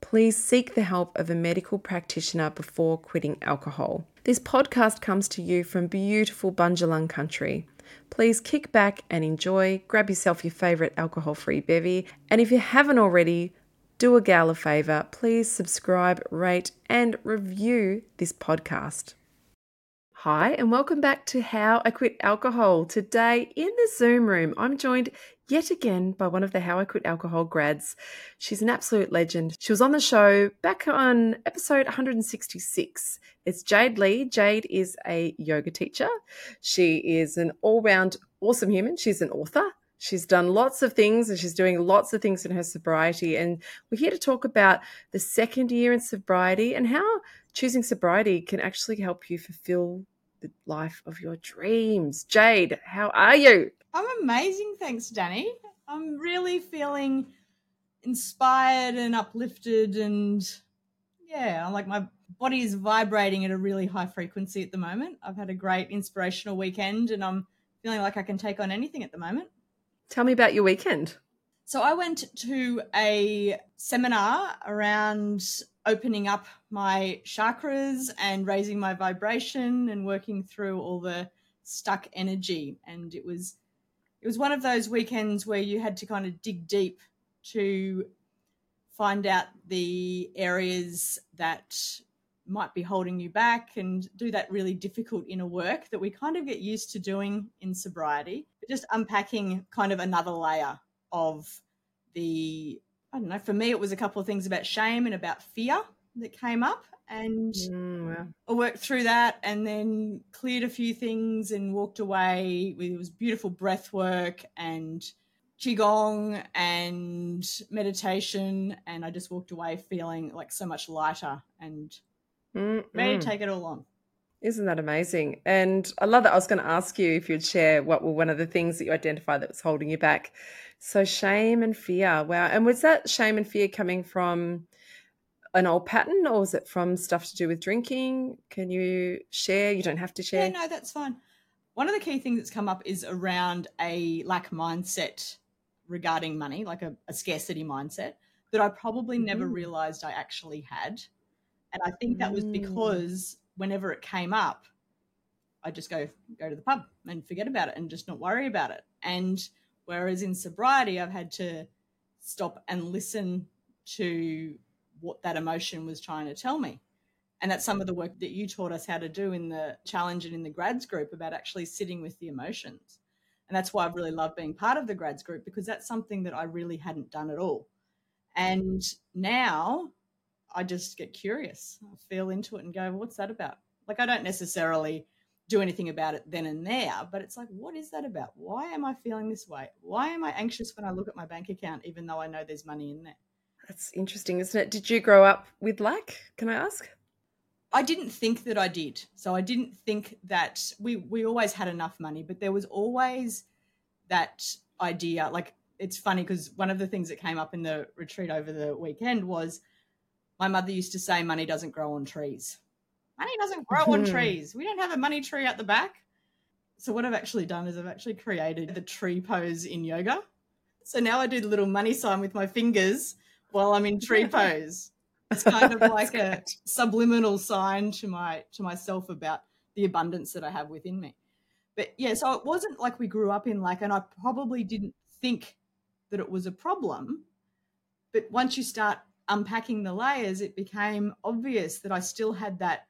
please seek the help of a medical practitioner before quitting alcohol. This podcast comes to you from beautiful Bundjalung country. Please kick back and enjoy, grab yourself your favourite alcohol free bevy, and if you haven't already, do a gal a favour, please subscribe, rate, and review this podcast. Hi, and welcome back to How I Quit Alcohol. Today in the Zoom room, I'm joined yet again by one of the How I Quit Alcohol grads. She's an absolute legend. She was on the show back on episode 166. It's Jade Lee. Jade is a yoga teacher. She is an all round awesome human. She's an author. She's done lots of things and she's doing lots of things in her sobriety. And we're here to talk about the second year in sobriety and how choosing sobriety can actually help you fulfill the life of your dreams. Jade, how are you? I'm amazing, thanks, Danni. I'm really feeling inspired and uplifted, and yeah, I'm like my body is vibrating at a really high frequency at the moment. I've had a great inspirational weekend, and I'm feeling like I can take on anything at the moment. Tell me about your weekend. So I went to a seminar around opening up my chakras and raising my vibration and working through all the stuck energy and it was it was one of those weekends where you had to kind of dig deep to find out the areas that might be holding you back and do that really difficult inner work that we kind of get used to doing in sobriety but just unpacking kind of another layer of the I don't know, for me, it was a couple of things about shame and about fear that came up. And mm, I worked through that and then cleared a few things and walked away. It was beautiful breath work and Qigong and meditation. And I just walked away feeling like so much lighter and Mm-mm. ready to take it all on. Isn't that amazing? And I love that. I was going to ask you if you'd share what were one of the things that you identified that was holding you back. So shame and fear. Wow. And was that shame and fear coming from an old pattern or was it from stuff to do with drinking? Can you share? You don't have to share. Yeah, no, that's fine. One of the key things that's come up is around a lack mindset regarding money, like a, a scarcity mindset that I probably mm-hmm. never realized I actually had. And I think that was mm. because whenever it came up, I just go go to the pub and forget about it and just not worry about it. And whereas in sobriety, I've had to stop and listen to what that emotion was trying to tell me. And that's some of the work that you taught us how to do in the challenge and in the grads group about actually sitting with the emotions. And that's why I've really loved being part of the grads group because that's something that I really hadn't done at all. And now I just get curious. I feel into it and go, what's that about? Like, I don't necessarily do anything about it then and there, but it's like, what is that about? Why am I feeling this way? Why am I anxious when I look at my bank account, even though I know there's money in there? That's interesting, isn't it? Did you grow up with lack? Can I ask? I didn't think that I did. So I didn't think that we we always had enough money, but there was always that idea. Like it's funny because one of the things that came up in the retreat over the weekend was my mother used to say money doesn't grow on trees. Money doesn't grow on mm-hmm. trees. We don't have a money tree at the back. So what I've actually done is I've actually created the tree pose in yoga. So now I do the little money sign with my fingers while I'm in tree pose. It's kind of like a subliminal sign to my to myself about the abundance that I have within me. But yeah, so it wasn't like we grew up in like, and I probably didn't think that it was a problem. But once you start unpacking the layers, it became obvious that I still had that.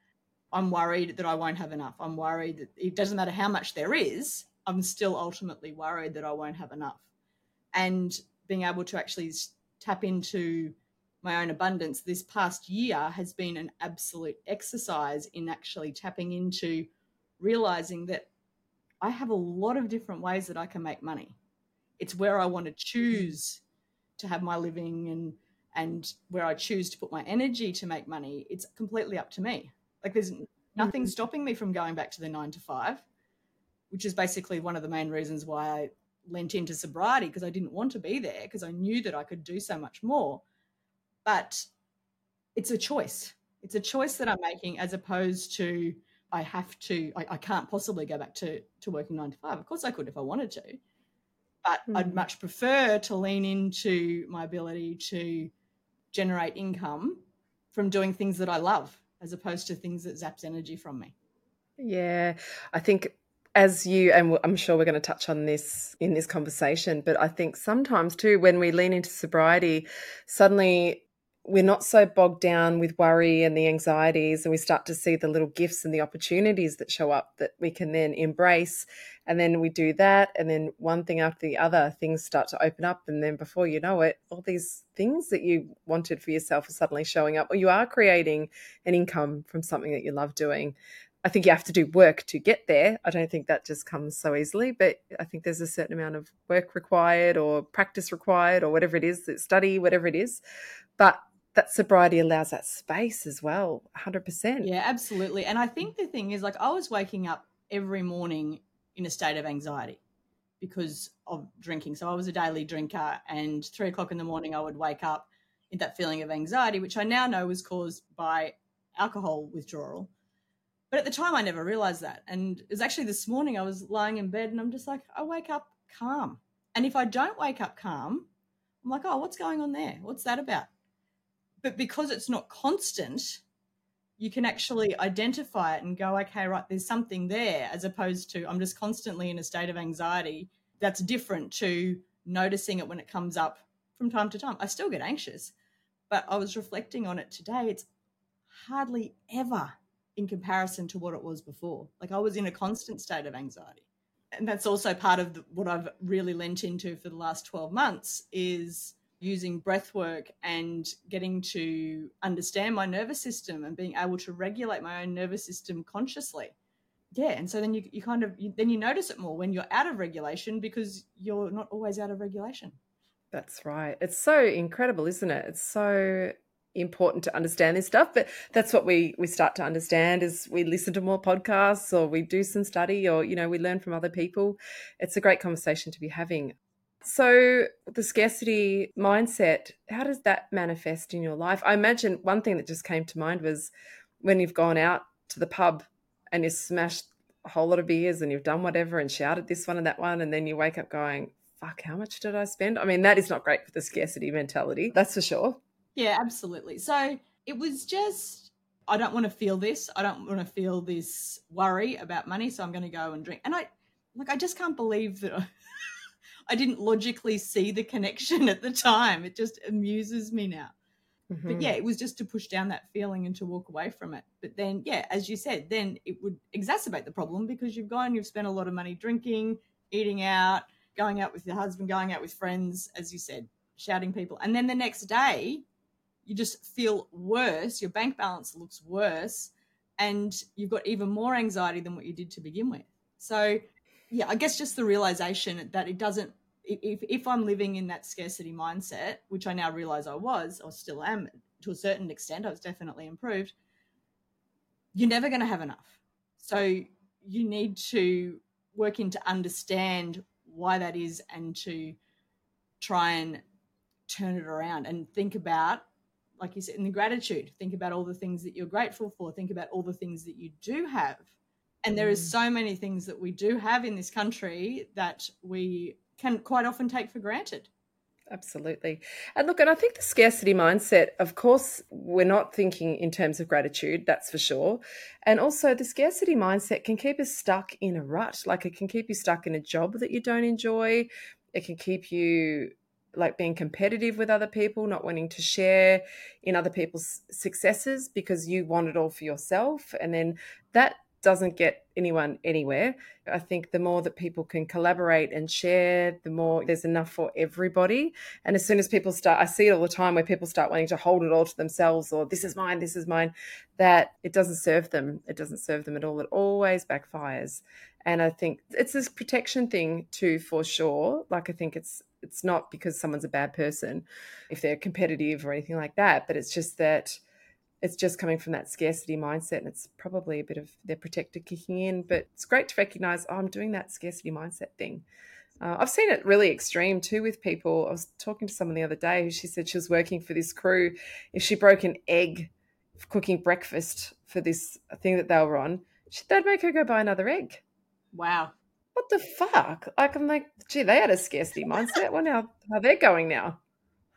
I'm worried that I won't have enough. I'm worried that it doesn't matter how much there is, I'm still ultimately worried that I won't have enough. And being able to actually tap into my own abundance this past year has been an absolute exercise in actually tapping into realizing that I have a lot of different ways that I can make money. It's where I want to choose to have my living and and where I choose to put my energy to make money. It's completely up to me. Like there's nothing mm-hmm. stopping me from going back to the 9 to 5, which is basically one of the main reasons why I lent into sobriety because I didn't want to be there because I knew that I could do so much more but it's a choice. It's a choice that I'm making as opposed to I have to, I, I can't possibly go back to, to working nine to five. Of course, I could if I wanted to, but mm. I'd hmm. much prefer to lean into my ability to generate income from doing things that I love as opposed to things that zaps energy from me. Yeah, I think as you and I'm sure we're going to touch on this in this conversation, but I think sometimes too when we lean into sobriety, suddenly we're not so bogged down with worry and the anxieties and we start to see the little gifts and the opportunities that show up that we can then embrace and then we do that and then one thing after the other things start to open up and then before you know it all these things that you wanted for yourself are suddenly showing up or you are creating an income from something that you love doing I think you have to do work to get there. I don't think that just comes so easily, but I think there's a certain amount of work required or practice required or whatever it is, study, whatever it is. But that sobriety allows that space as well 100% yeah absolutely and i think the thing is like i was waking up every morning in a state of anxiety because of drinking so i was a daily drinker and three o'clock in the morning i would wake up in that feeling of anxiety which i now know was caused by alcohol withdrawal but at the time i never realized that and it was actually this morning i was lying in bed and i'm just like i wake up calm and if i don't wake up calm i'm like oh what's going on there what's that about but because it's not constant, you can actually identify it and go, okay, right, there's something there, as opposed to I'm just constantly in a state of anxiety. That's different to noticing it when it comes up from time to time. I still get anxious, but I was reflecting on it today. It's hardly ever in comparison to what it was before. Like I was in a constant state of anxiety. And that's also part of the, what I've really lent into for the last 12 months is using breath work and getting to understand my nervous system and being able to regulate my own nervous system consciously yeah and so then you, you kind of you, then you notice it more when you're out of regulation because you're not always out of regulation that's right it's so incredible isn't it it's so important to understand this stuff but that's what we we start to understand as we listen to more podcasts or we do some study or you know we learn from other people it's a great conversation to be having so, the scarcity mindset, how does that manifest in your life? I imagine one thing that just came to mind was when you've gone out to the pub and you've smashed a whole lot of beers and you've done whatever and shouted this one and that one, and then you wake up going, fuck, how much did I spend? I mean, that is not great for the scarcity mentality, that's for sure. Yeah, absolutely. So, it was just, I don't want to feel this. I don't want to feel this worry about money. So, I'm going to go and drink. And I, like, I just can't believe that. I didn't logically see the connection at the time. It just amuses me now. Mm-hmm. But yeah, it was just to push down that feeling and to walk away from it. But then, yeah, as you said, then it would exacerbate the problem because you've gone, you've spent a lot of money drinking, eating out, going out with your husband, going out with friends, as you said, shouting people. And then the next day, you just feel worse. Your bank balance looks worse. And you've got even more anxiety than what you did to begin with. So, yeah, I guess just the realization that it doesn't if if I'm living in that scarcity mindset, which I now realize I was or still am to a certain extent, I was definitely improved. you're never going to have enough. So you need to work in to understand why that is and to try and turn it around and think about like you said in the gratitude think about all the things that you're grateful for think about all the things that you do have and there is mm. so many things that we do have in this country that we can quite often take for granted absolutely. And look, and I think the scarcity mindset, of course, we're not thinking in terms of gratitude, that's for sure. And also, the scarcity mindset can keep us stuck in a rut. Like it can keep you stuck in a job that you don't enjoy, it can keep you like being competitive with other people, not wanting to share in other people's successes because you want it all for yourself. And then that doesn't get anyone anywhere. I think the more that people can collaborate and share, the more there's enough for everybody. And as soon as people start, I see it all the time where people start wanting to hold it all to themselves or this is mine, this is mine, that it doesn't serve them. It doesn't serve them at all. It always backfires. And I think it's this protection thing too, for sure. Like I think it's it's not because someone's a bad person if they're competitive or anything like that, but it's just that it's just coming from that scarcity mindset and it's probably a bit of their protector kicking in but it's great to recognize oh, i'm doing that scarcity mindset thing. Uh, i've seen it really extreme too with people. I was talking to someone the other day who she said she was working for this crew if she broke an egg cooking breakfast for this thing that they were on. They'd make her go buy another egg. Wow what the fuck like i'm like gee they had a scarcity mindset well now how they're going now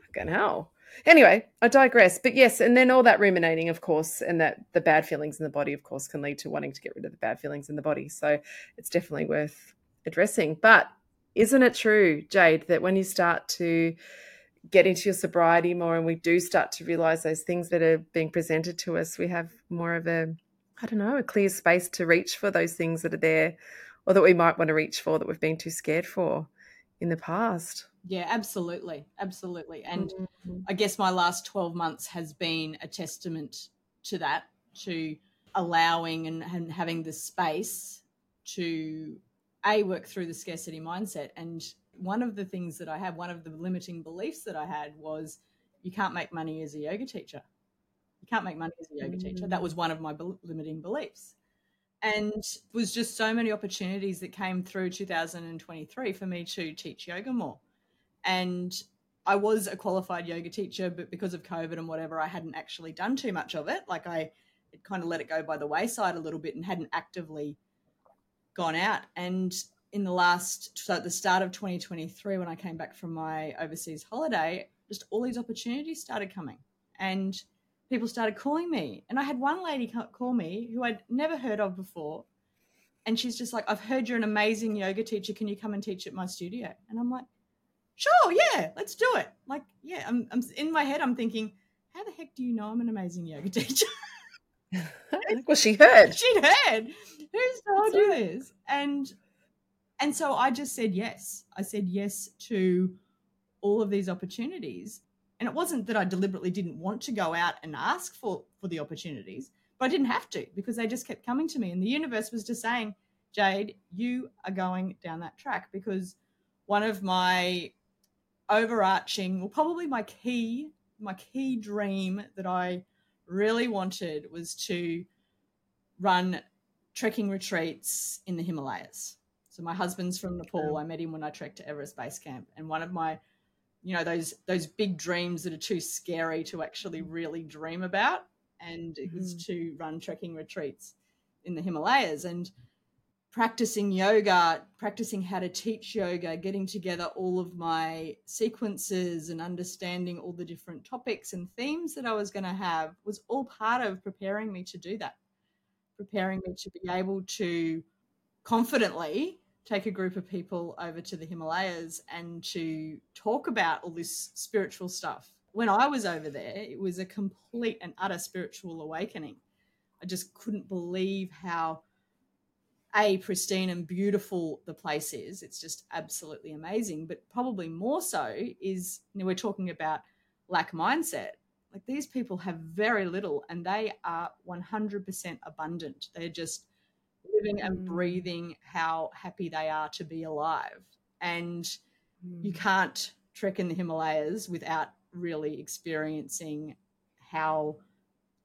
fucking hell Anyway, I digress. But yes, and then all that ruminating, of course, and that the bad feelings in the body, of course, can lead to wanting to get rid of the bad feelings in the body. So it's definitely worth addressing. But isn't it true, Jade, that when you start to get into your sobriety more and we do start to realize those things that are being presented to us, we have more of a, I don't know, a clear space to reach for those things that are there or that we might want to reach for that we've been too scared for in the past. Yeah, absolutely. Absolutely. And mm-hmm. I guess my last 12 months has been a testament to that, to allowing and, and having the space to a work through the scarcity mindset and one of the things that i had one of the limiting beliefs that i had was you can't make money as a yoga teacher you can't make money as a yoga mm-hmm. teacher that mm. was one of my be- limiting beliefs and was just so many opportunities that came through 2023 for me to teach yoga more and I was a qualified yoga teacher, but because of COVID and whatever, I hadn't actually done too much of it. Like I had kind of let it go by the wayside a little bit and hadn't actively gone out. And in the last, so at the start of 2023, when I came back from my overseas holiday, just all these opportunities started coming and people started calling me. And I had one lady call me who I'd never heard of before. And she's just like, I've heard you're an amazing yoga teacher. Can you come and teach at my studio? And I'm like, sure, yeah, let's do it. Like, yeah, I'm, I'm in my head, I'm thinking, how the heck do you know I'm an amazing yoga teacher? well, she heard. She'd heard. Who's told you this? And and so I just said yes. I said yes to all of these opportunities. And it wasn't that I deliberately didn't want to go out and ask for for the opportunities, but I didn't have to because they just kept coming to me. And the universe was just saying, Jade, you are going down that track because one of my overarching, well, probably my key, my key dream that I really wanted was to run trekking retreats in the Himalayas. So my husband's from Nepal. I met him when I trekked to Everest Base Camp, and one of my, you know, those those big dreams that are too scary to actually really dream about, and it was mm-hmm. to run trekking retreats in the Himalayas. And practicing yoga, practicing how to teach yoga, getting together all of my sequences and understanding all the different topics and themes that I was going to have was all part of preparing me to do that, preparing me to be able to confidently take a group of people over to the Himalayas and to talk about all this spiritual stuff. When I was over there, it was a complete and utter spiritual awakening. I just couldn't believe how a pristine and beautiful the place is it's just absolutely amazing but probably more so is you know, we're talking about lack mindset like these people have very little and they are 100% abundant they're just living and mm. breathing how happy they are to be alive and mm. you can't trek in the himalayas without really experiencing how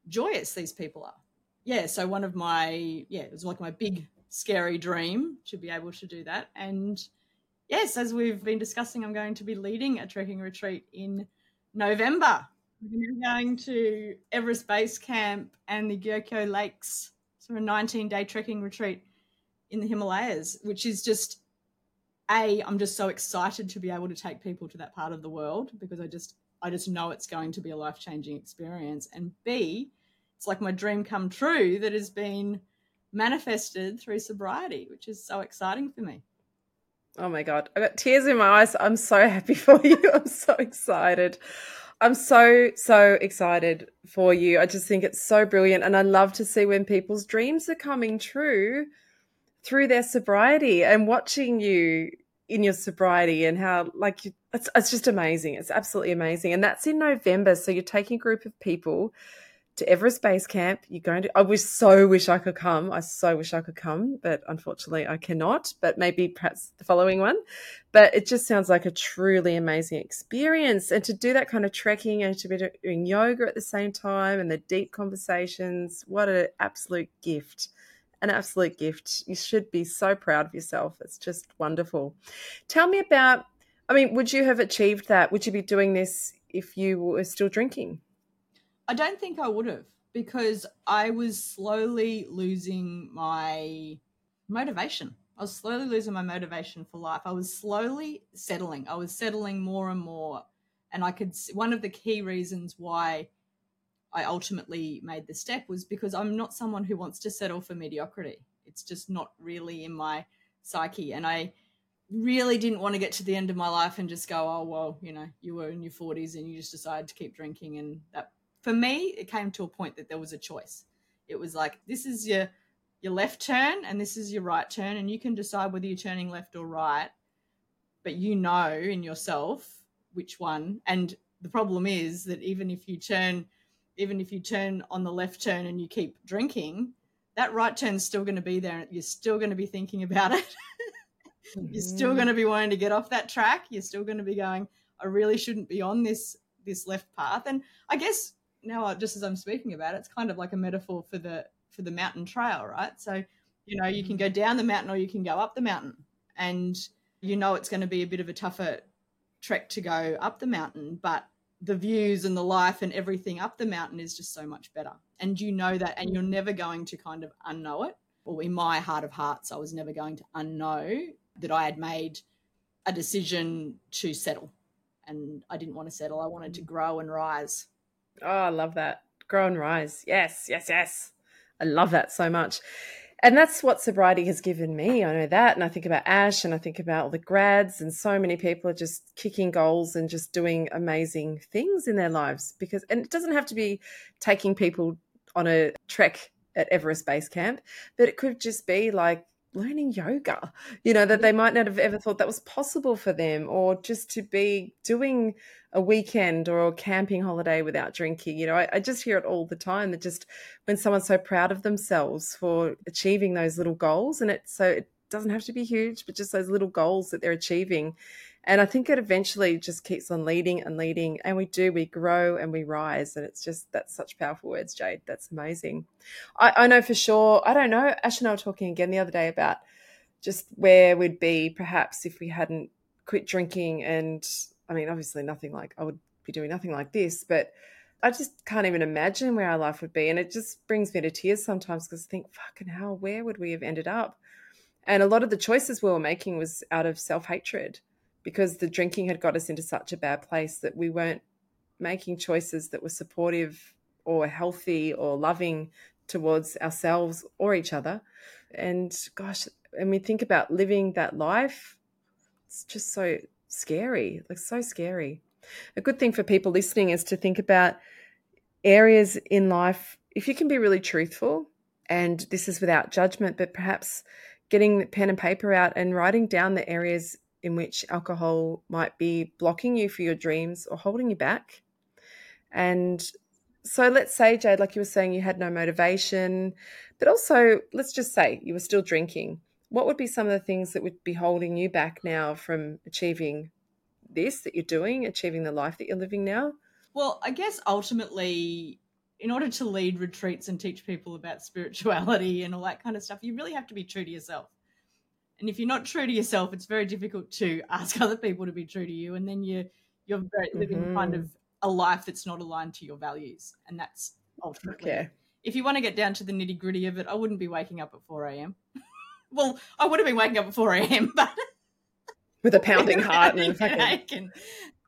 joyous these people are yeah, so one of my yeah, it was like my big scary dream to be able to do that. And yes, as we've been discussing, I'm going to be leading a trekking retreat in November. We're going to Everest Base Camp and the Gokyo Lakes a 19 day trekking retreat in the Himalayas, which is just a i'm just so excited to be able to take people to that part of the world because i just i just know it's going to be a life changing experience. And b it's like my dream come true that has been manifested through sobriety which is so exciting for me. Oh my god. I've got tears in my eyes. I'm so happy for you. I'm so excited i'm so so excited for you. I just think it's so brilliant and i love to see when people's dreams are coming true through their sobriety and watching you in your sobriety and how like you, it's, it's just amazing. It's absolutely amazing. And that's in november so you're taking a group of people to everest base camp you're going to i wish so wish i could come i so wish i could come but unfortunately i cannot but maybe perhaps the following one but it just sounds like a truly amazing experience and to do that kind of trekking and to be doing yoga at the same time and the deep conversations what an absolute gift an absolute gift. You should be so proud of yourself. It's just wonderful. Tell me about, I mean, would you have achieved that? Would you be doing this if you were still drinking? I don't think I would have because I was slowly losing my motivation. I was slowly losing my motivation for life. I was slowly settling. I was settling more and more. And I could, one of the key reasons why I ultimately made the step was because I'm not someone who wants to settle for mediocrity. It's just not really in my psyche. And I really didn't want to get to the end of my life and just go, oh, well, you know, you were in your 40s and you just decided to keep drinking. And that, for me, it came to a point that there was a choice. It was like, this is your your left turn and this is your right turn and you can decide whether you're turning left or right but you know in yourself which one and the problem is that even if you turn even if you turn on the left turn and you keep drinking, that right turn's still going to be there. You're still going to be thinking about it. mm-hmm. You're still going to be wanting to get off that track. You're still going to be going, I really shouldn't be on this this left path. And I guess now, just as I'm speaking about it, it's kind of like a metaphor for the for the mountain trail, right? So, you know, you can mm-hmm. go down the mountain or you can go up the mountain, and you know it's going to be a bit of a tougher trek to go up the mountain, but the views and the life and everything up the mountain is just so much better. And you know that, and you're never going to kind of unknow it. Or in my heart of hearts, I was never going to unknow that I had made a decision to settle. And I didn't want to settle. I wanted to grow and rise. Oh, I love that. Grow and rise. Yes, yes, yes. I love that so much and that's what sobriety has given me. I know that. And I think about Ash and I think about all the grads, and so many people are just kicking goals and just doing amazing things in their lives. Because, and it doesn't have to be taking people on a trek at Everest Base Camp, but it could just be like learning yoga, you know, that they might not have ever thought that was possible for them, or just to be doing a weekend or a camping holiday without drinking. You know, I, I, just hear it all the time that just when someone's so proud of themselves for achieving those little goals, and it's so it doesn't have to be huge, but just those little goals that they're achieving. And I think it eventually just keeps on leading and leading. And we do, we grow and we rise. And it's just, that's such powerful words, Jade. That's amazing. I, I know for sure, I don't know. Ash and I were talking again the other day about just where we'd be perhaps if we hadn't quit drinking. And I mean, obviously, nothing like I would be doing nothing like this, but I just can't even imagine where our life would be. And it just brings me to tears sometimes because I think, fucking hell, where would we have ended up? And a lot of the choices we were making was out of self hatred because the drinking had got us into such a bad place that we weren't making choices that were supportive or healthy or loving towards ourselves or each other. And gosh, and we think about living that life, it's just so scary, like so scary. A good thing for people listening is to think about areas in life, if you can be really truthful, and this is without judgment, but perhaps getting pen and paper out and writing down the areas in which alcohol might be blocking you for your dreams or holding you back. And so let's say, Jade, like you were saying, you had no motivation, but also let's just say you were still drinking. What would be some of the things that would be holding you back now from achieving this that you're doing, achieving the life that you're living now? Well, I guess ultimately in order to lead retreats and teach people about spirituality and all that kind of stuff, you really have to be true to yourself. And if you're not true to yourself, it's very difficult to ask other people to be true to you. And then you you're living mm-hmm. kind of a life that's not aligned to your values. And that's ultimately okay. if you want to get down to the nitty gritty of it, I wouldn't be waking up at 4 a.m. well, I would have been waking up at 4 a.m., but with a pounding heart and fucking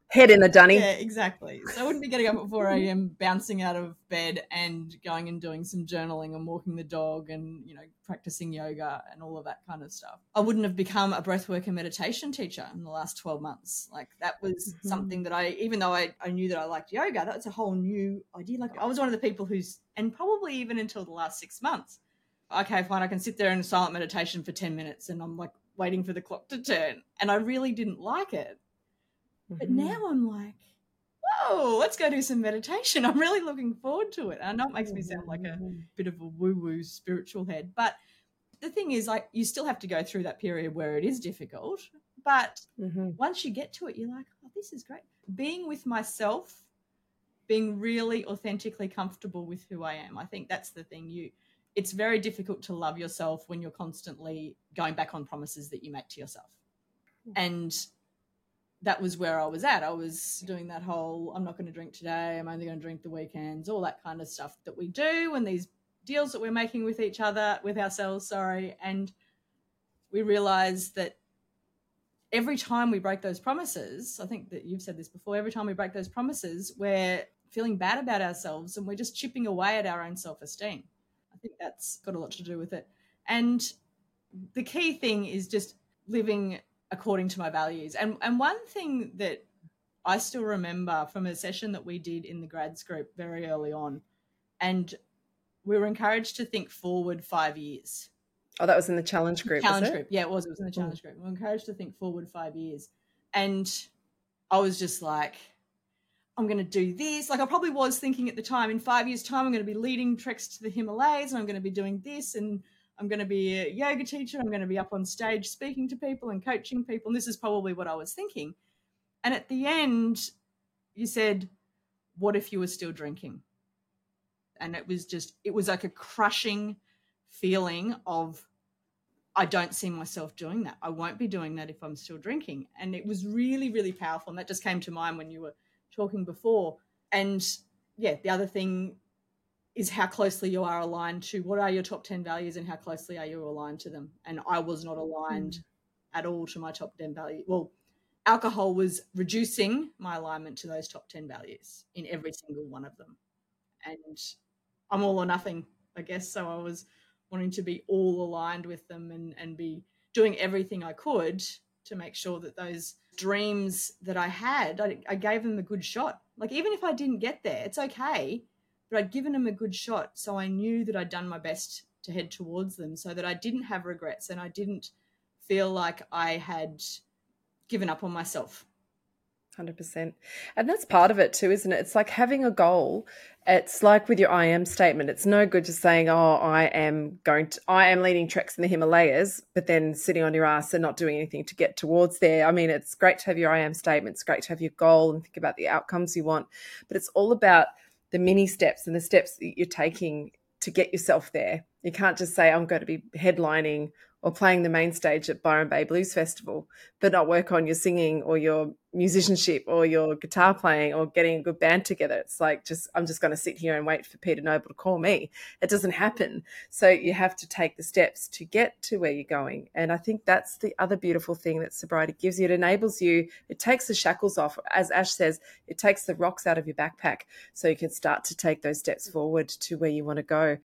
head in the dunny. Yeah, exactly. So I wouldn't be getting up at 4 a.m., bouncing out of bed and going and doing some journaling and walking the dog and, you know, practicing yoga and all of that kind of stuff. I wouldn't have become a breathwork and meditation teacher in the last 12 months. Like that was mm-hmm. something that I, even though I, I knew that I liked yoga, that's a whole new idea. Like I was one of the people who's, and probably even until the last six months, okay, fine, I can sit there in silent meditation for 10 minutes and I'm like waiting for the clock to turn. And I really didn't like it but mm-hmm. now I'm like, whoa, let's go do some meditation. I'm really looking forward to it. I know it makes me sound like a mm-hmm. bit of a woo woo spiritual head, but the thing is, like, you still have to go through that period where it is difficult. But mm-hmm. once you get to it, you're like, oh, this is great. Being with myself, being really authentically comfortable with who I am. I think that's the thing. You, it's very difficult to love yourself when you're constantly going back on promises that you make to yourself. Hmm. And that was where I was at. I was doing that whole I'm not going to drink today, I'm only going to drink the weekends, all that kind of stuff that we do and these deals that we're making with each other, with ourselves, sorry. And we realize that every time we break those promises, I think that you've said this before, every time we break those promises, we're feeling bad about ourselves and we're just chipping away at our own self esteem. I think that's got a lot to do with it. And the key thing is just living according to my values. And and one thing that I still remember from a session that we did in the grads group very early on, and we were encouraged to think forward five years. Oh, that was in the challenge group. Challenge group, yeah, it was. It was in the challenge mm. group. We were encouraged to think forward five years, and I was just like, I'm going to do this. Like I probably was thinking at the time, in five years' time, I'm going to be leading treks to the Himalayas, and I'm going to be doing this, and I'm going to be a yoga teacher. I'm going to be up on stage speaking to people and coaching people. And this is probably what I was thinking. And at the end, you said, What if you were still drinking? And it was just, it was like a crushing feeling of, I don't see myself doing that. I won't be doing that if I'm still drinking. And it was really, really powerful. And that just came to mind when you were talking before. And yeah, the other thing is how closely you are aligned to what are your top 10 values and how closely are you aligned to them. And I was not aligned mm. at all to my top 10 values. Well, alcohol was reducing my alignment to those top 10 values in every single one of them. And I'm all or nothing, I guess. So I was wanting to be all aligned with them and, and be doing everything I could to make sure that those dreams that I had, I, I gave them a good shot. Like, even if I didn't get there, it's okay but I'd given them a good shot. So I knew that I'd done my best to head towards them so that I didn't have regrets and I didn't feel like I had given up on myself. 100%. And that's part of it too, isn't it? It's like having a goal. It's like with your I am statement. It's no good just saying, oh, I am going to, I am leading treks in the Himalayas, but then sitting on your ass and not doing anything to get towards there. I mean, it's great to have your I am statement. It's great to have your goal and think about the outcomes you want, but it's all about the mini steps and the steps that you're taking to get yourself there. You can't just say, I'm going to be headlining or playing the main stage at Byron Bay Blues Festival, but not work on your singing or your musicianship or your guitar playing or getting a good band together. It's like just I'm just going to sit here and wait for Peter Noble to call me. It doesn't happen. So you have to take the steps to get to where you're going. And I think that's the other beautiful thing that sobriety gives you. It enables you, it takes the shackles off. As Ash says, it takes the rocks out of your backpack so you can start to take those steps forward to where you want to go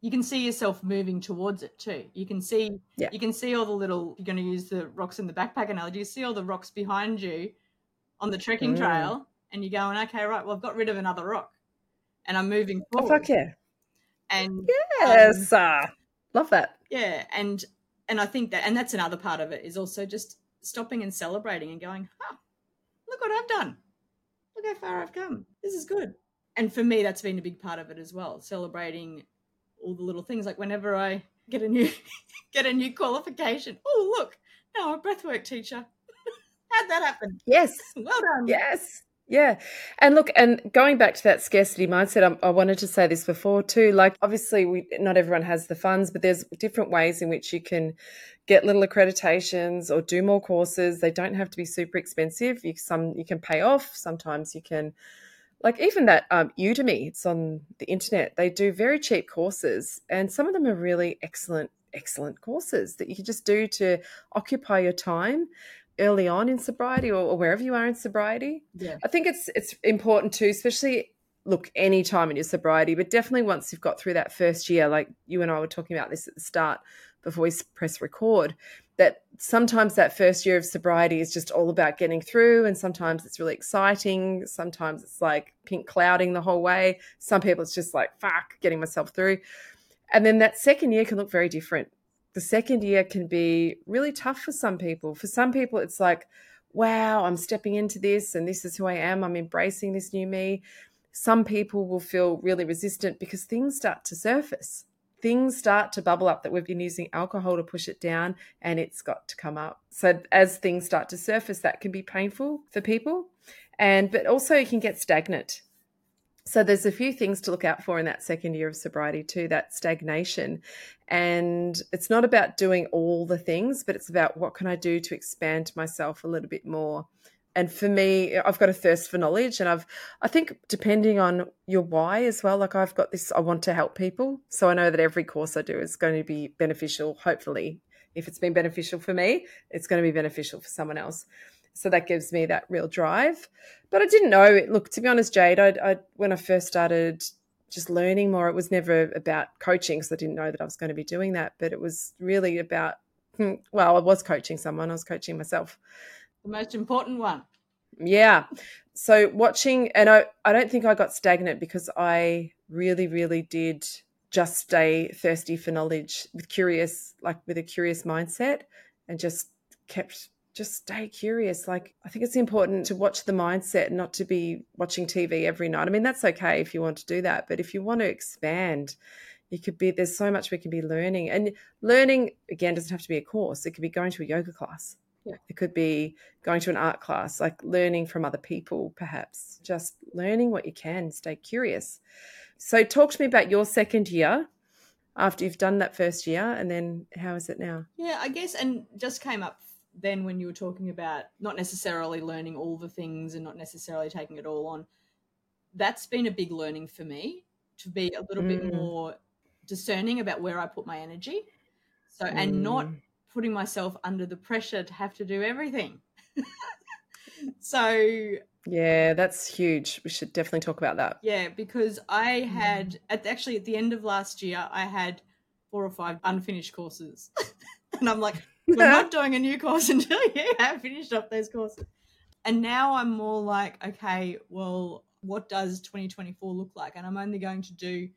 you can see yourself moving towards it too. You can see yeah. you can see all the little you're going to use the rocks in the backpack analogy. You see all the rocks behind you on the trekking mm. trail and you're going, okay, right, well I've got rid of another rock and I'm moving forward. Oh fuck yeah. And yes, um, love that. Yeah, and and I think that and that's another part of it is also just stopping and celebrating and going, huh, look what I've done. Look how far I've come. This is good. And for me, that's been a big part of it as well. Celebrating all the little things. Like whenever I get a new get a new qualification, oh look, now I'm a breathwork teacher. How'd that happen? Yes. Well done. Yes. Yeah. And look, and going back to that scarcity mindset, I, I, wanted to say this before too. Like, obviously, we, not everyone has the funds, but there's different ways in which you can get little accreditations or do more courses. They don't have to be super expensive. You, some you can pay off. Sometimes you can, like, even that um, Udemy, it's on the internet. They do very cheap courses, and some of them are really excellent excellent courses that you can just do to occupy your time early on in sobriety or, or wherever you are in sobriety. Yeah. I think it's it's important too, especially look any time in your sobriety, but definitely once you've got through that first year, like you and I were talking about this at the start before we press record, that sometimes that first year of sobriety is just all about getting through, and sometimes it's really exciting. Sometimes it's like pink clouding the whole way. Some people it's just like fuck, getting myself through. And then that second year can look very different the second year can be really tough for some people. For some people, it's like, wow, I'm stepping into this and this is who I am. I'm embracing this new me. Some people will feel really resistant because things start to surface. Things start to bubble up that we've been using alcohol to push it down and it's got to come up. So as things start to surface, that can be painful for people. And but also it can get stagnant so there's a few things to look out for in that second year of sobriety too, that stagnation. And it's not about doing all the things, but it's about what can I do to expand myself a little bit more. And for me, I've got a thirst for knowledge and I've I think depending on your why as well, like I've got this I want to help people. So I know that every course I do is going to be beneficial, hopefully. If it's been beneficial for me, it's going to be beneficial for someone else. So that gives me that real drive. But I didn't know. Look, to be honest, Jade, I, I when I first started just learning more, it was never about coaching so I didn't know that I was going to be doing that. But it was really about, hmm, well, I was coaching someone, I was coaching myself. The most important one. Yeah. So watching, and I, I don't think I got stagnant because I really, really did just stay thirsty for knowledge with curious, like with a curious mindset and just kept just stay curious. Like, I think it's important to watch the mindset, not to be watching TV every night. I mean, that's okay if you want to do that. But if you want to expand, you could be, there's so much we can be learning. And learning, again, doesn't have to be a course, it could be going to a yoga class. Yeah. It could be going to an art class, like learning from other people, perhaps. Just learning what you can, stay curious. So, talk to me about your second year after you've done that first year, and then how is it now? Yeah, I guess, and just came up then when you were talking about not necessarily learning all the things and not necessarily taking it all on, that's been a big learning for me to be a little mm. bit more discerning about where I put my energy. So, mm. and not mm. Putting myself under the pressure to have to do everything. so, yeah, that's huge. We should definitely talk about that. Yeah, because I had mm. at actually at the end of last year, I had four or five unfinished courses. and I'm like, we're not doing a new course until you have finished off those courses. And now I'm more like, okay, well, what does 2024 look like? And I'm only going to do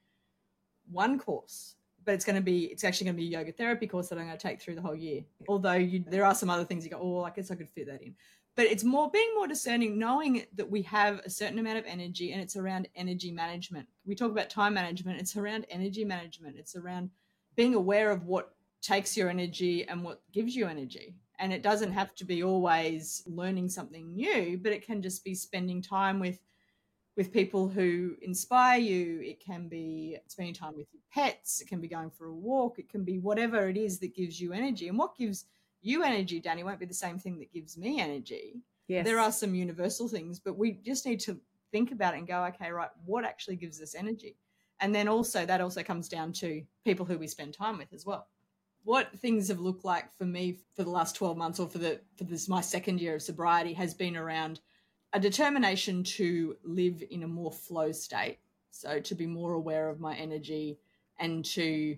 one course, but it's going to be, it's actually going to be a yoga therapy course that I'm going to take through the whole year. Although you, there are some other things you go, oh, I guess I could fit that in. But it's more being more discerning, knowing that we have a certain amount of energy and it's around energy management. We talk about time management, it's around energy management, it's around being aware of what takes your energy and what gives you energy. And it doesn't have to be always learning something new, but it can just be spending time with with people who inspire you. It can be spending time with your pets. It can be going for a walk. It can be whatever it is that gives you energy. And what gives you energy, Danni, won't be the same thing that gives me energy. Yes. There are some universal things, but we just need to think about it and go, okay, right, what actually gives us energy? And then also that also comes down to people who we spend time with as well what things have looked like for me for the last 12 months or for the for this my second year of sobriety has been around a determination to live in a more flow state so to be more aware of my energy and to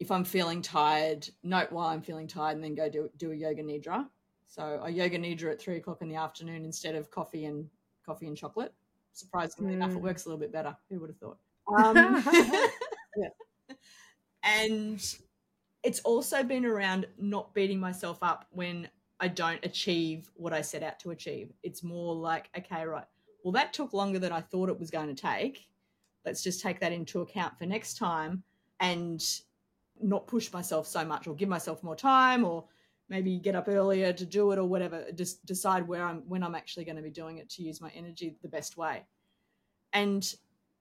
if i'm feeling tired note why i'm feeling tired and then go do, do a yoga nidra so a yoga nidra at three o'clock in the afternoon instead of coffee and coffee and chocolate surprisingly mm. enough it hmm. works a little bit better who would have thought um, yeah. and it's also been around not beating myself up when I don't achieve what I set out to achieve. It's more like, okay, right, well, that took longer than I thought it was going to take. Let's just take that into account for next time and not push myself so much or give myself more time or maybe get up earlier to do it or whatever just decide where i'm when i'm actually going to be doing it to use my energy the best way and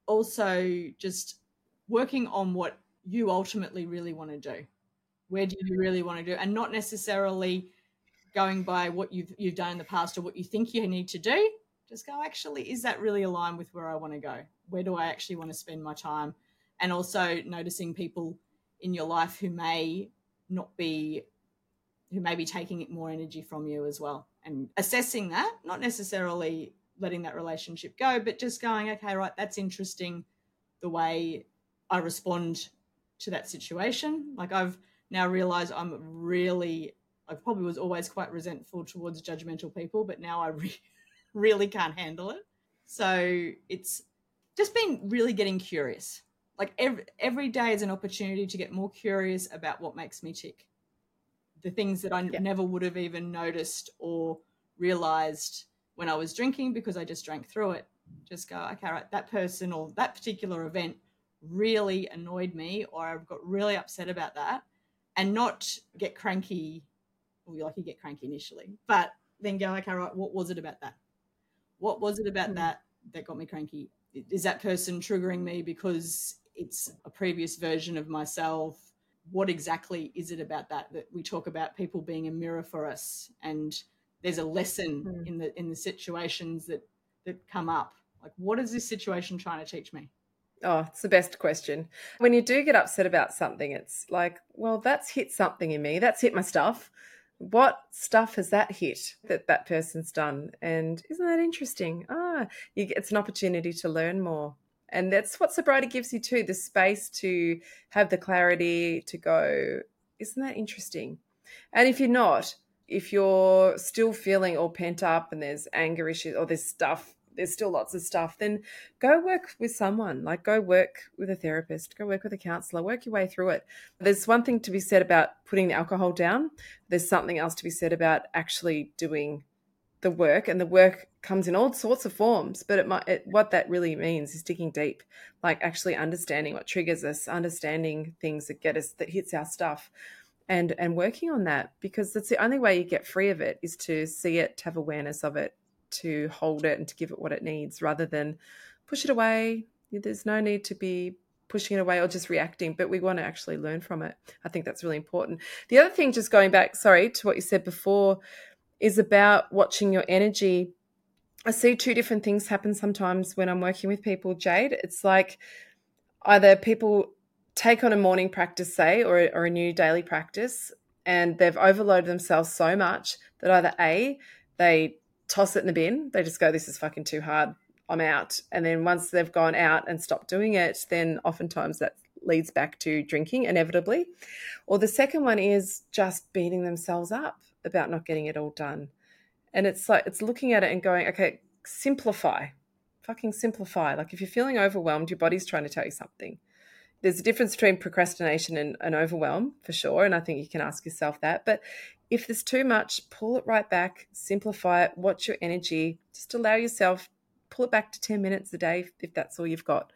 also just working on what you ultimately really want to do where do you really want to do and not necessarily going by what you've you've done in the past or what you think you need to do just go actually is that really aligned with where i want to go? Where do i actually want to spend my time? And also noticing people in your life who may not be who may be taking more energy from you as well. And assessing that not necessarily letting that relationship go but just going okay right that's interesting the way i respond to that situation. Like i've now realized i'm really i probably was always quite resentful towards judgmental people but now i re- really can't handle it. So it's just been really getting curious. Like every every day is an opportunity to get more curious about what makes me tick. The things that i yeah. never would have even noticed or realized when i was drinking because i just drank through it. Just go okay right that person or that particular event really annoyed me or i got really upset about that and not get cranky well like you get cranky initially but then go okay right what was it about that? What was it about mm-hmm. that that got me cranky? Is that person triggering me because it's a previous version of myself? What exactly is it about that that we talk about people being a mirror for us and there's a lesson mm. in the in the situations that that come up? Like what is this situation trying to teach me? Oh it's the best question. When you do get upset about something it's like well that's hit something in me. That's hit my stuff what stuff has that hit that that person's done? And isn't that interesting? Ah you, it's an opportunity to learn more. And that's what sobriety gives you too the space to have the clarity to go isn't that interesting? And if you're not if you're still feeling all pent up and there's anger issues or there's stuff there's still lots of stuff then go work with someone like go work with a therapist go work with a counselor work your way through it. There's one thing to be said about putting the alcohol down. There's something else to be said about actually doing the work and the work comes in all sorts of forms but it might it, what that really means is digging deep like actually understanding what triggers us understanding things that get us that hits our stuff and and working on that because that's the only way you get free of it is to see it to have awareness of it to hold it and to give it what it needs rather than push it away there's no need to be pushing it away or just reacting but we want to actually learn from it i think that's really important the other thing just going back sorry to what you said before is about watching your energy. I see two different things happen sometimes when I'm working with people, Jade. It's like either people take on a morning practice, say, or, or a new daily practice, and they've overloaded themselves so much that either A, they toss it in the bin, they just go, This is fucking too hard, I'm out. And then once they've gone out and stopped doing it, then oftentimes that leads back to drinking inevitably. Or the second one is just beating themselves up about not getting it all done. And it's like, it's looking at it and going, okay, simplify, fucking simplify. Like if you're feeling overwhelmed, your body's trying to tell you something. There's a difference between procrastination and, and overwhelm for sure. And I think you can ask yourself that. But if there's too much, pull it right back, simplify it, watch your energy, just allow yourself, pull it back to 10 minutes a day if that's all you've got.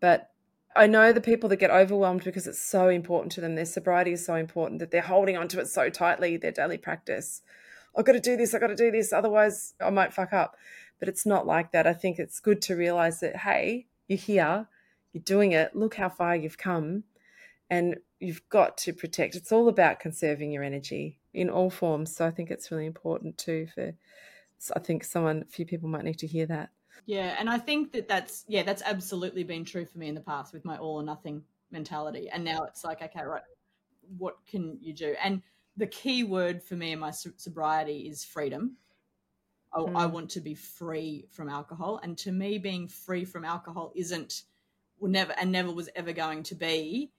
But I know the people that get overwhelmed because it's so important to them. Their sobriety is so important that they're holding onto it so tightly, their daily practice. I've got to do this, I've got to do this, otherwise I might fuck up. But it's not like that. I think it's good to realize that, hey, you're here, you're doing it, look how far you've come, and you've got to protect. It's all about conserving your energy in all forms. So I think it's really important too for, I think someone, a few people might need to hear that. Yeah, and I think that that's yeah, that's absolutely been true for me in the past with my all or nothing mentality. And now it's like, okay, right, what can you do? And the key word for me in my sobriety is freedom. I, mm. I want to be free from alcohol, and to me, being free from alcohol isn't never and never was ever going to be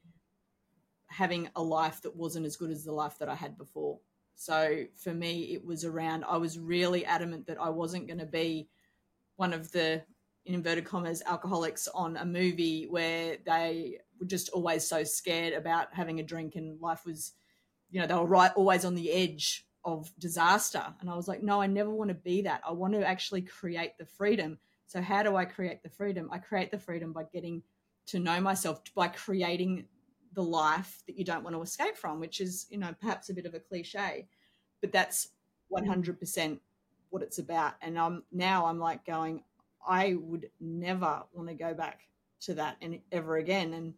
having a life that wasn't as good as the life that I had before. So for me, it was around. I was really adamant that I wasn't going to be one of the in inverted commas alcoholics on a movie where they were just always so scared about having a drink and life was you know they were right always on the edge of disaster and i was like no i never want to be that i want to actually create the freedom so how do i create the freedom i create the freedom by getting to know myself by creating the life that you don't want to escape from which is you know perhaps a bit of a cliche but that's 100% what it's about. And I'm now I'm like going, I would never want to go back to that and ever again. And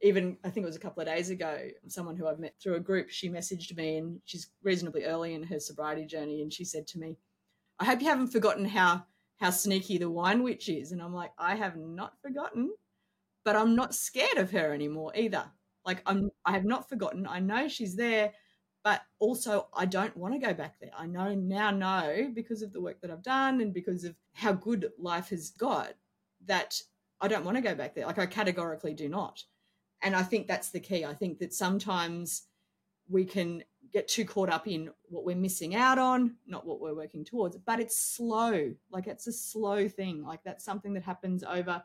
even I think it was a couple of days ago, someone who I've met through a group, she messaged me and she's reasonably early in her sobriety journey, and she said to me, "I hope you haven't forgotten how how sneaky the wine witch is." And I'm like, I have not forgotten, but I'm not scared of her anymore either. Like I'm, I have not forgotten. I know she's there, but also I don't want to go back there. I know now know because of the work that I've done and because of how good life has got that I don't want to go back there. Like I categorically do not and I think that's the key. I think that sometimes we can get too caught up in what we're missing out on, not what we're working towards. But it's slow. Like it's a slow thing. Like that's something that happens over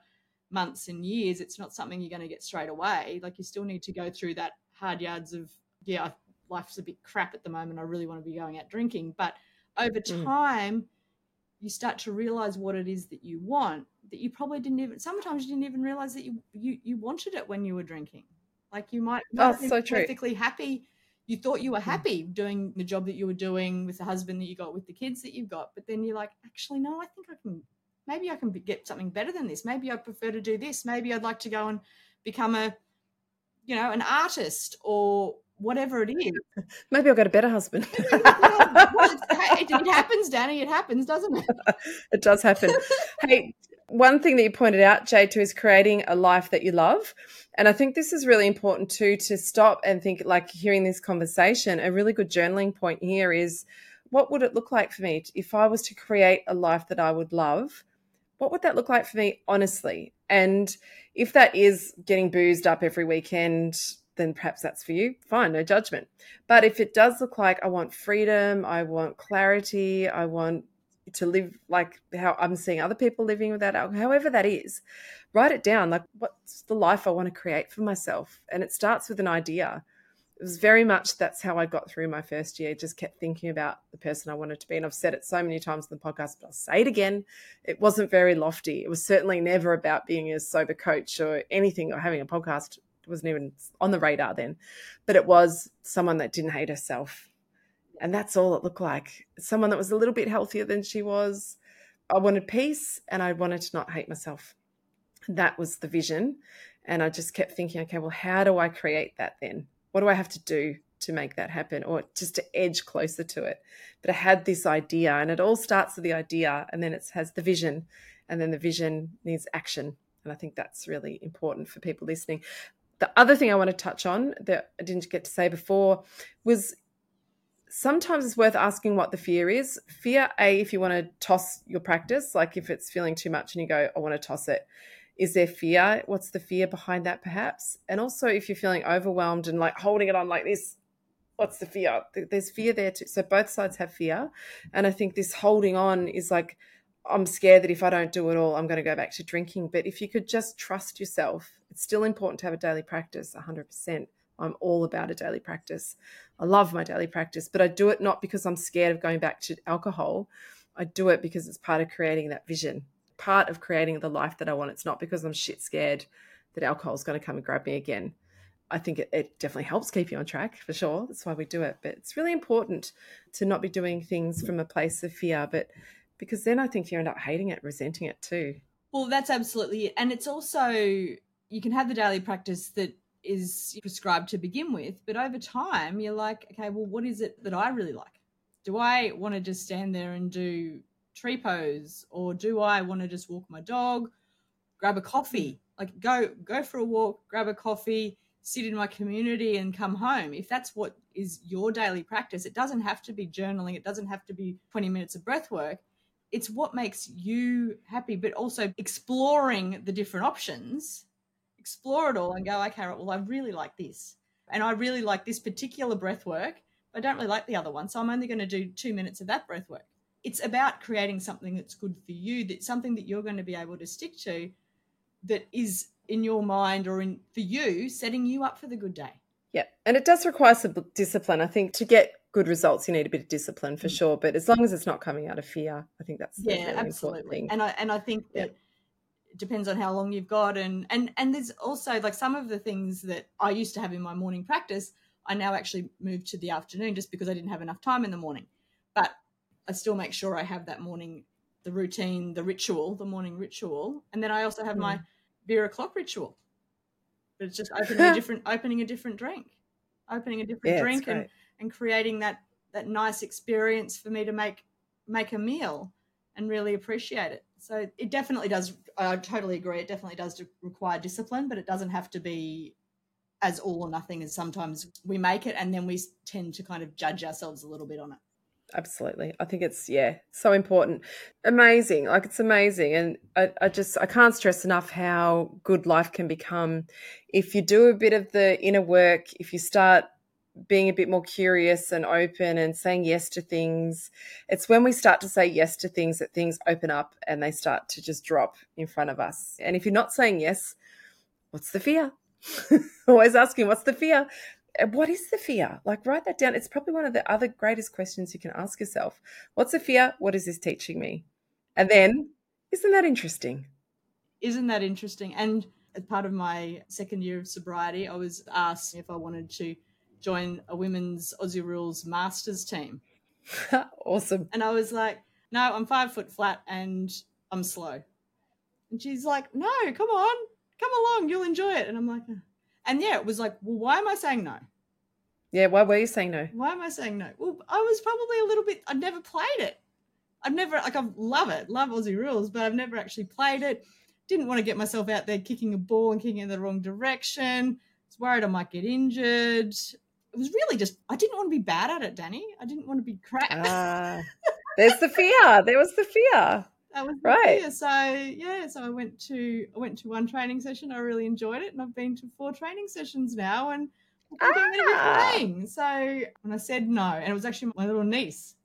months and years. It's not something you're going to get straight away. Like you still need to go through that hard yards of, yeah, life's a bit crap at the moment. I really want to be going out drinking. But over mm. time, mm. you start to realize what it is that you want that you probably didn't even sometimes you didn't even realize that you you, you wanted it when you were drinking like you might not oh, so perfectly true. happy you thought you were mm. happy doing the job that you were doing with the husband that you got with the kids that you've got but then you're like actually no i think i can maybe i can get something better than this maybe i'd prefer to do this maybe i'd like to go and become a you know an artist or whatever it is. Maybe I'll get a better husband. it happens, Danni. It happens, doesn't it? it does happen. hey, one thing that you pointed out, Jade, too, is creating a life that you love. And I think this is really important too to stop and think like hearing this conversation. A really good journaling point here is what would it look like for me if I was to create a life that I would love? What would that look like for me, honestly? And if that is getting boozed up every weekend, then perhaps that's for you. Fine, no judgment. But if it does look like I want freedom, I want clarity, I want to live like how I'm seeing other people living without alcohol, however that is, write it down. Like, what's the life I want to create for myself? And it starts with an idea. It was very much that's how I got through my first year. Just kept thinking about the person I wanted to be. And I've said it so many times in the podcast, but I'll say it again. It wasn't very lofty. It was certainly never about being a sober coach or anything or having a podcast. Wasn't even on the radar then. But it was someone that didn't hate herself and that's all it looked like. Someone that was a little bit healthier than she was. I wanted peace and I wanted to not hate myself. That was the vision. And I just kept thinking, okay, well, how do I create that then? What do I have to do to make that happen or just to edge closer to it? But I had this idea, and it all starts with the idea, and then it has the vision, and then the vision needs action. And I think that's really important for people listening. The other thing I want to touch on that I didn't get to say before was sometimes it's worth asking what the fear is. Fear, A, if you want to toss your practice, like if it's feeling too much and you go, I want to toss it. Is there fear? What's the fear behind that, perhaps? And also, if you're feeling overwhelmed and like holding it on like this, what's the fear? There's fear there too. So both sides have fear. And I think this holding on is like, I'm scared that if I don't do it all, I'm going to go back to drinking. But if you could just trust yourself, it's still important to have a daily practice 100%. I'm all about a daily practice. I love my daily practice, but I do it not because I'm scared of going back to alcohol. I do it because it's part of creating that vision, part of creating the life that I want. It's not because I'm shit scared that alcohol is going to come and grab me again. I think it, it, definitely helps keep you on track for sure. That's why we do it. But it's really important to not be doing things from a place of fear, but because then I think you end up hating it, resenting it too. Well, that's absolutely it. And it's also, you can have the daily practice that is prescribed to begin with. But over time, you're like, okay, well, what is it that I really like? Do I want to just stand there and do tree pose, or do I want to just walk my dog, grab a coffee, like go go for a walk, grab a coffee, sit in my community, and come home? If that's what is your daily practice, it doesn't have to be journaling. It doesn't have to be 20 minutes of breath work. It's what makes you happy, but also exploring the different options explore it all and go, okay, well, I really like this. And I really like this particular breath work. I don't really like the other one. So I'm only going to do two minutes of that breath work. It's about creating something that's good for you, that's something that you're going to be able to stick to that is in your mind or in for you, setting you up for the good day. Yeah. And it does require some discipline. I think to get good results, you need a bit of discipline for mm. sure. But as long as it's not coming out of fear, I think that's yeah, really absolutely. And I and I think that yeah depends on how long you've got and and and there's also like some of the things that I used to have in my morning practice I now actually moved to the afternoon just because I didn't have enough time in the morning. But I still make sure I have that morning, the routine, the ritual, the morning ritual, and then I also have mm. my beer o'clock ritual. But it's just opening a different, opening a different drink, opening a different yeah, drink, and and creating that that nice experience for me to make make a meal and really appreciate it. So it definitely does. I totally agree. It definitely does require discipline, but it doesn't have to be as all or nothing as sometimes we make it, and then we tend to kind of judge ourselves a little bit on it. Absolutely. I think it's, yeah, so important. Amazing. Like it's amazing. And I, I just, I can't stress enough how good life can become if you do a bit of the inner work, if you start being a bit more curious and open and saying yes to things. It's when we start to say yes to things that things open up and they start to just drop in front of us. And if you're not saying yes, what's the fear? Always asking, what's the fear? What is the fear? Like, write that down. It's probably one of the other greatest questions you can ask yourself. What's the fear? What is this teaching me? And then, isn't that interesting? Isn't that interesting? And as part of my second year of sobriety, I was asked if I wanted to join a women's Aussie Rules Masters team. awesome. And I was like, no, I'm five foot flat and I'm slow. And she's like, no, come on, come along, you'll enjoy it. And I'm like, uh. and yeah, it was like, well, why am I saying no? Yeah, why were you saying no? Why am I saying no? Well, I was probably a little bit, I'd never played it. I've never, like, I love it, love Aussie rules, but I've never actually played it. Didn't want to get myself out there kicking a ball and kicking in the wrong direction. Was worried I might get injured it was really just I didn't want to be bad at it, Danni. I didn't want to be crap. Uh, there's the fear. There was the fear. That was right. Fear. So yeah, so I went to I went to one training session. I really enjoyed it, and I've been to four training sessions now, and I'm doing ah. playing. So when I said no, and it was actually my little niece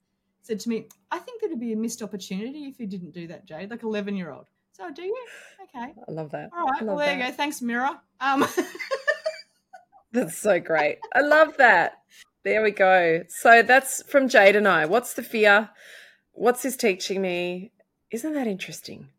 said to me, "I think that'd be a missed opportunity if you didn't do that, Jade." Like eleven year old. So do you? Okay. I love that. All right. Well, there that. you go. Thanks, Mirror. Um, That's so great. I love that. There we go. So that's from Jade and I. What's the fear? What's this teaching me? Isn't that interesting?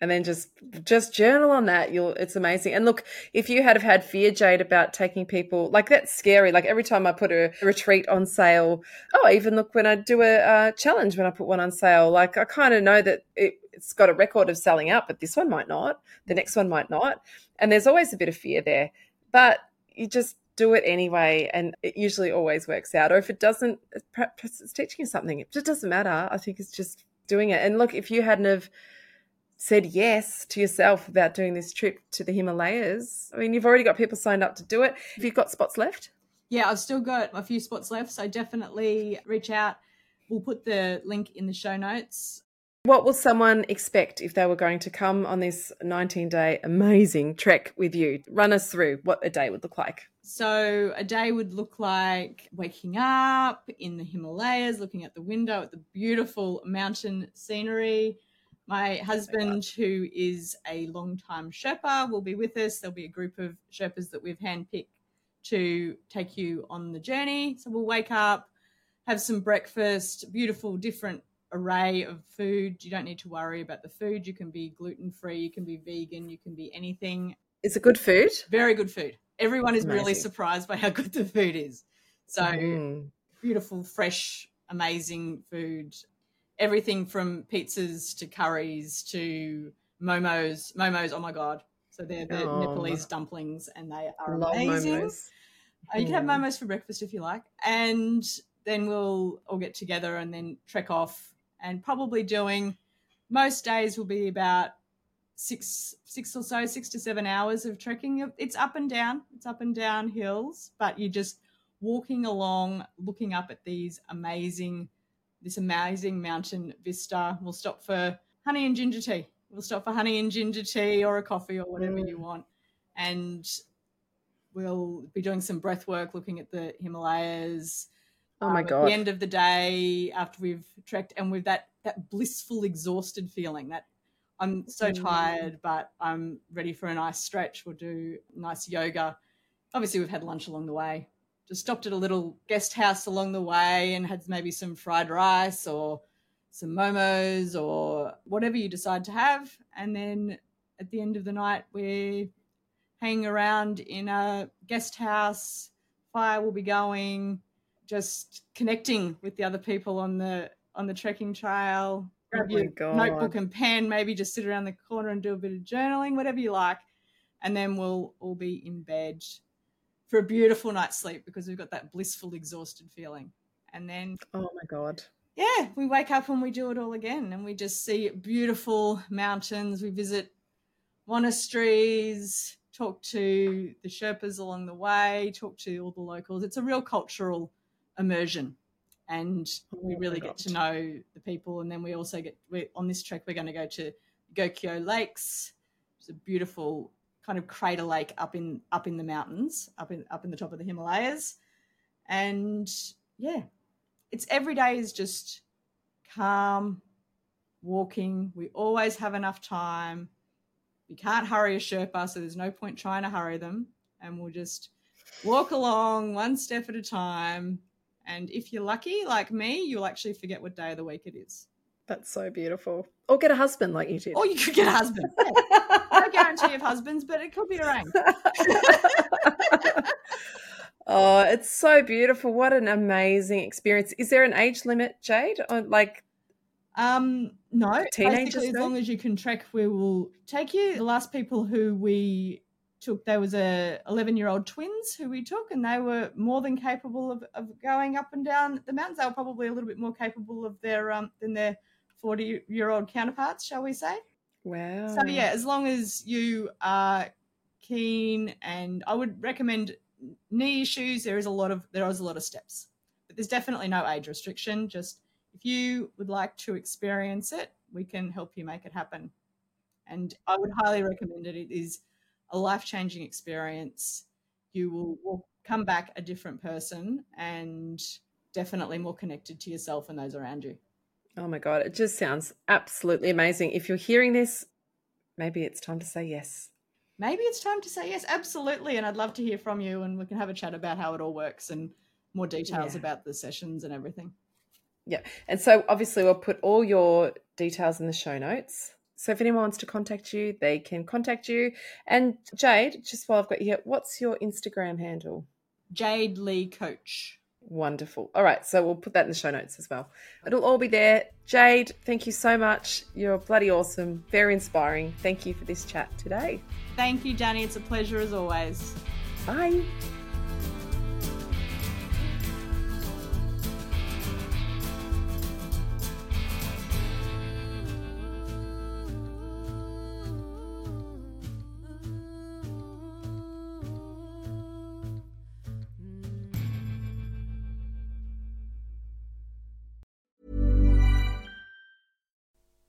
And then just just journal on that. You'll it's amazing. And look, if you had have had fear, Jade, about taking people like that's scary. Like every time I put a retreat on sale, oh, even look when I do a challenge when I put one on sale, like I kind of know that it, it's got a record of selling out, but this one might not. The next one might not. And there's always a bit of fear there. But you just do it anyway and it usually always works out. Or if it doesn't uh, perhaps it's teaching you something it just doesn't matter. I think it's just doing it. And look if you hadn't have said yes to yourself about doing this trip to the himalayas i mean you've already got people signed up to do it. Have you got spots left? Yeah i've still got a few spots left so definitely reach out. We'll put the link in the show notes what will someone expect if they were going to come on this 19 day amazing trek with you? Run us through what a day would look like. So, a day would look like waking up in the Himalayas, looking at the window at the beautiful mountain scenery. My husband, who is a long-time Sherpa, will be with us. There'll be a group of Sherpas that we've handpicked to take you on the journey. So, we'll wake up, have some breakfast, beautiful, different array of food. You don't need to worry about the food. You can be gluten free, you can be vegan, you can be anything. Is it good food? Very good food. Everyone is Amazing. really surprised by how good the food is. So mm. beautiful, fresh, amazing food. Everything from pizzas to curries to momos. Momos, oh my god. So they're the oh, Nepalese dumplings and they are amazing. Uh, you can have mm. momos for breakfast if you like. And then we'll all get together and then trek off and probably doing most days will be about six six or so six to seven hours of trekking. It's up and down it's up and down hills but you're just walking along looking up at these amazing this amazing mountain vista. We'll stop for honey and ginger tea. We'll stop for honey and ginger tea or a coffee or whatever mm. you want. And we'll be doing some breath work looking at the himalayas Oh my god! At the end of the day, after we've trekked, and with that that blissful, exhausted feeling that I'm so mm. tired, but I'm ready for a nice stretch. We'll do nice yoga. Obviously, we've had lunch along the way. Just stopped at a little guest house along the way and had maybe some fried rice or some momos or whatever you decide to have. And then at the end of the night, we're hanging around in a guest house campfire will be going, just connecting with the other people on the on the trekking trail. Oh Grab Oh your God. notebook and pen, maybe just sit around the corner and do a bit of journaling, whatever you like. And then we'll all be in bed for a beautiful night's sleep because we've got that blissful, exhausted feeling. And then Oh my god. yeah, we wake up and we do it all again and we just see beautiful mountains. We visit monasteries, talk to the Sherpas along the way, talk to all the locals. It's a real cultural immersion. And we Oh really get to know the people. And then we also get, we, on this trek, we're going to go to Gokyo Lakes. It's a beautiful kind of crater lake up in up in the mountains, up in up in the top of the Himalayas. And yeah, it's every day is just calm walking we always have enough time you can't hurry a sherpa so there's no point trying to hurry them and we'll just walk along one step at a time and if you're lucky like me you'll actually forget what day of the week it is That's so beautiful. Or get a husband like you did. or you could get a husband Yeah, no guarantee of husbands but it could be arranged oh, it's so beautiful. What an amazing experience. Is there an age limit, Jade? On like Um, no. Teenagers, Basically, as long as you can trek, we will take you. The last people who we took, there was a 11 year old twins who we took, and they were more than capable of, of going up and down the mountains. They were probably a little bit more capable of their um than their 40 year old counterparts, shall we say? wow. So yeah, as long as you are keen, and I would recommend knee issues. There is a lot of there is a lot of steps, but there's definitely no age restriction. Just if you would like to experience it, we can help you make it happen. And I would highly recommend it. It is a life changing experience. You will, will come back a different person and definitely more connected to yourself and those around you. Oh my god, it just sounds absolutely amazing. If you're hearing this, maybe it's time to say yes. maybe it's time to say yes absolutely and i'd love to hear from you and we can have a chat about how it all works and more details Yeah. about the sessions and everything Yeah. And so obviously we'll put all your details in the show notes. So if anyone wants to contact you, they can contact you. And Jade, just while I've got you here, what's your Instagram handle? jade lee coach Wonderful. All right, so we'll put that in the show notes as well. It'll all be there. Jade, thank you so much. You're bloody awesome, very inspiring. Thank you for this chat today. thank you danni it's a pleasure as always Bye.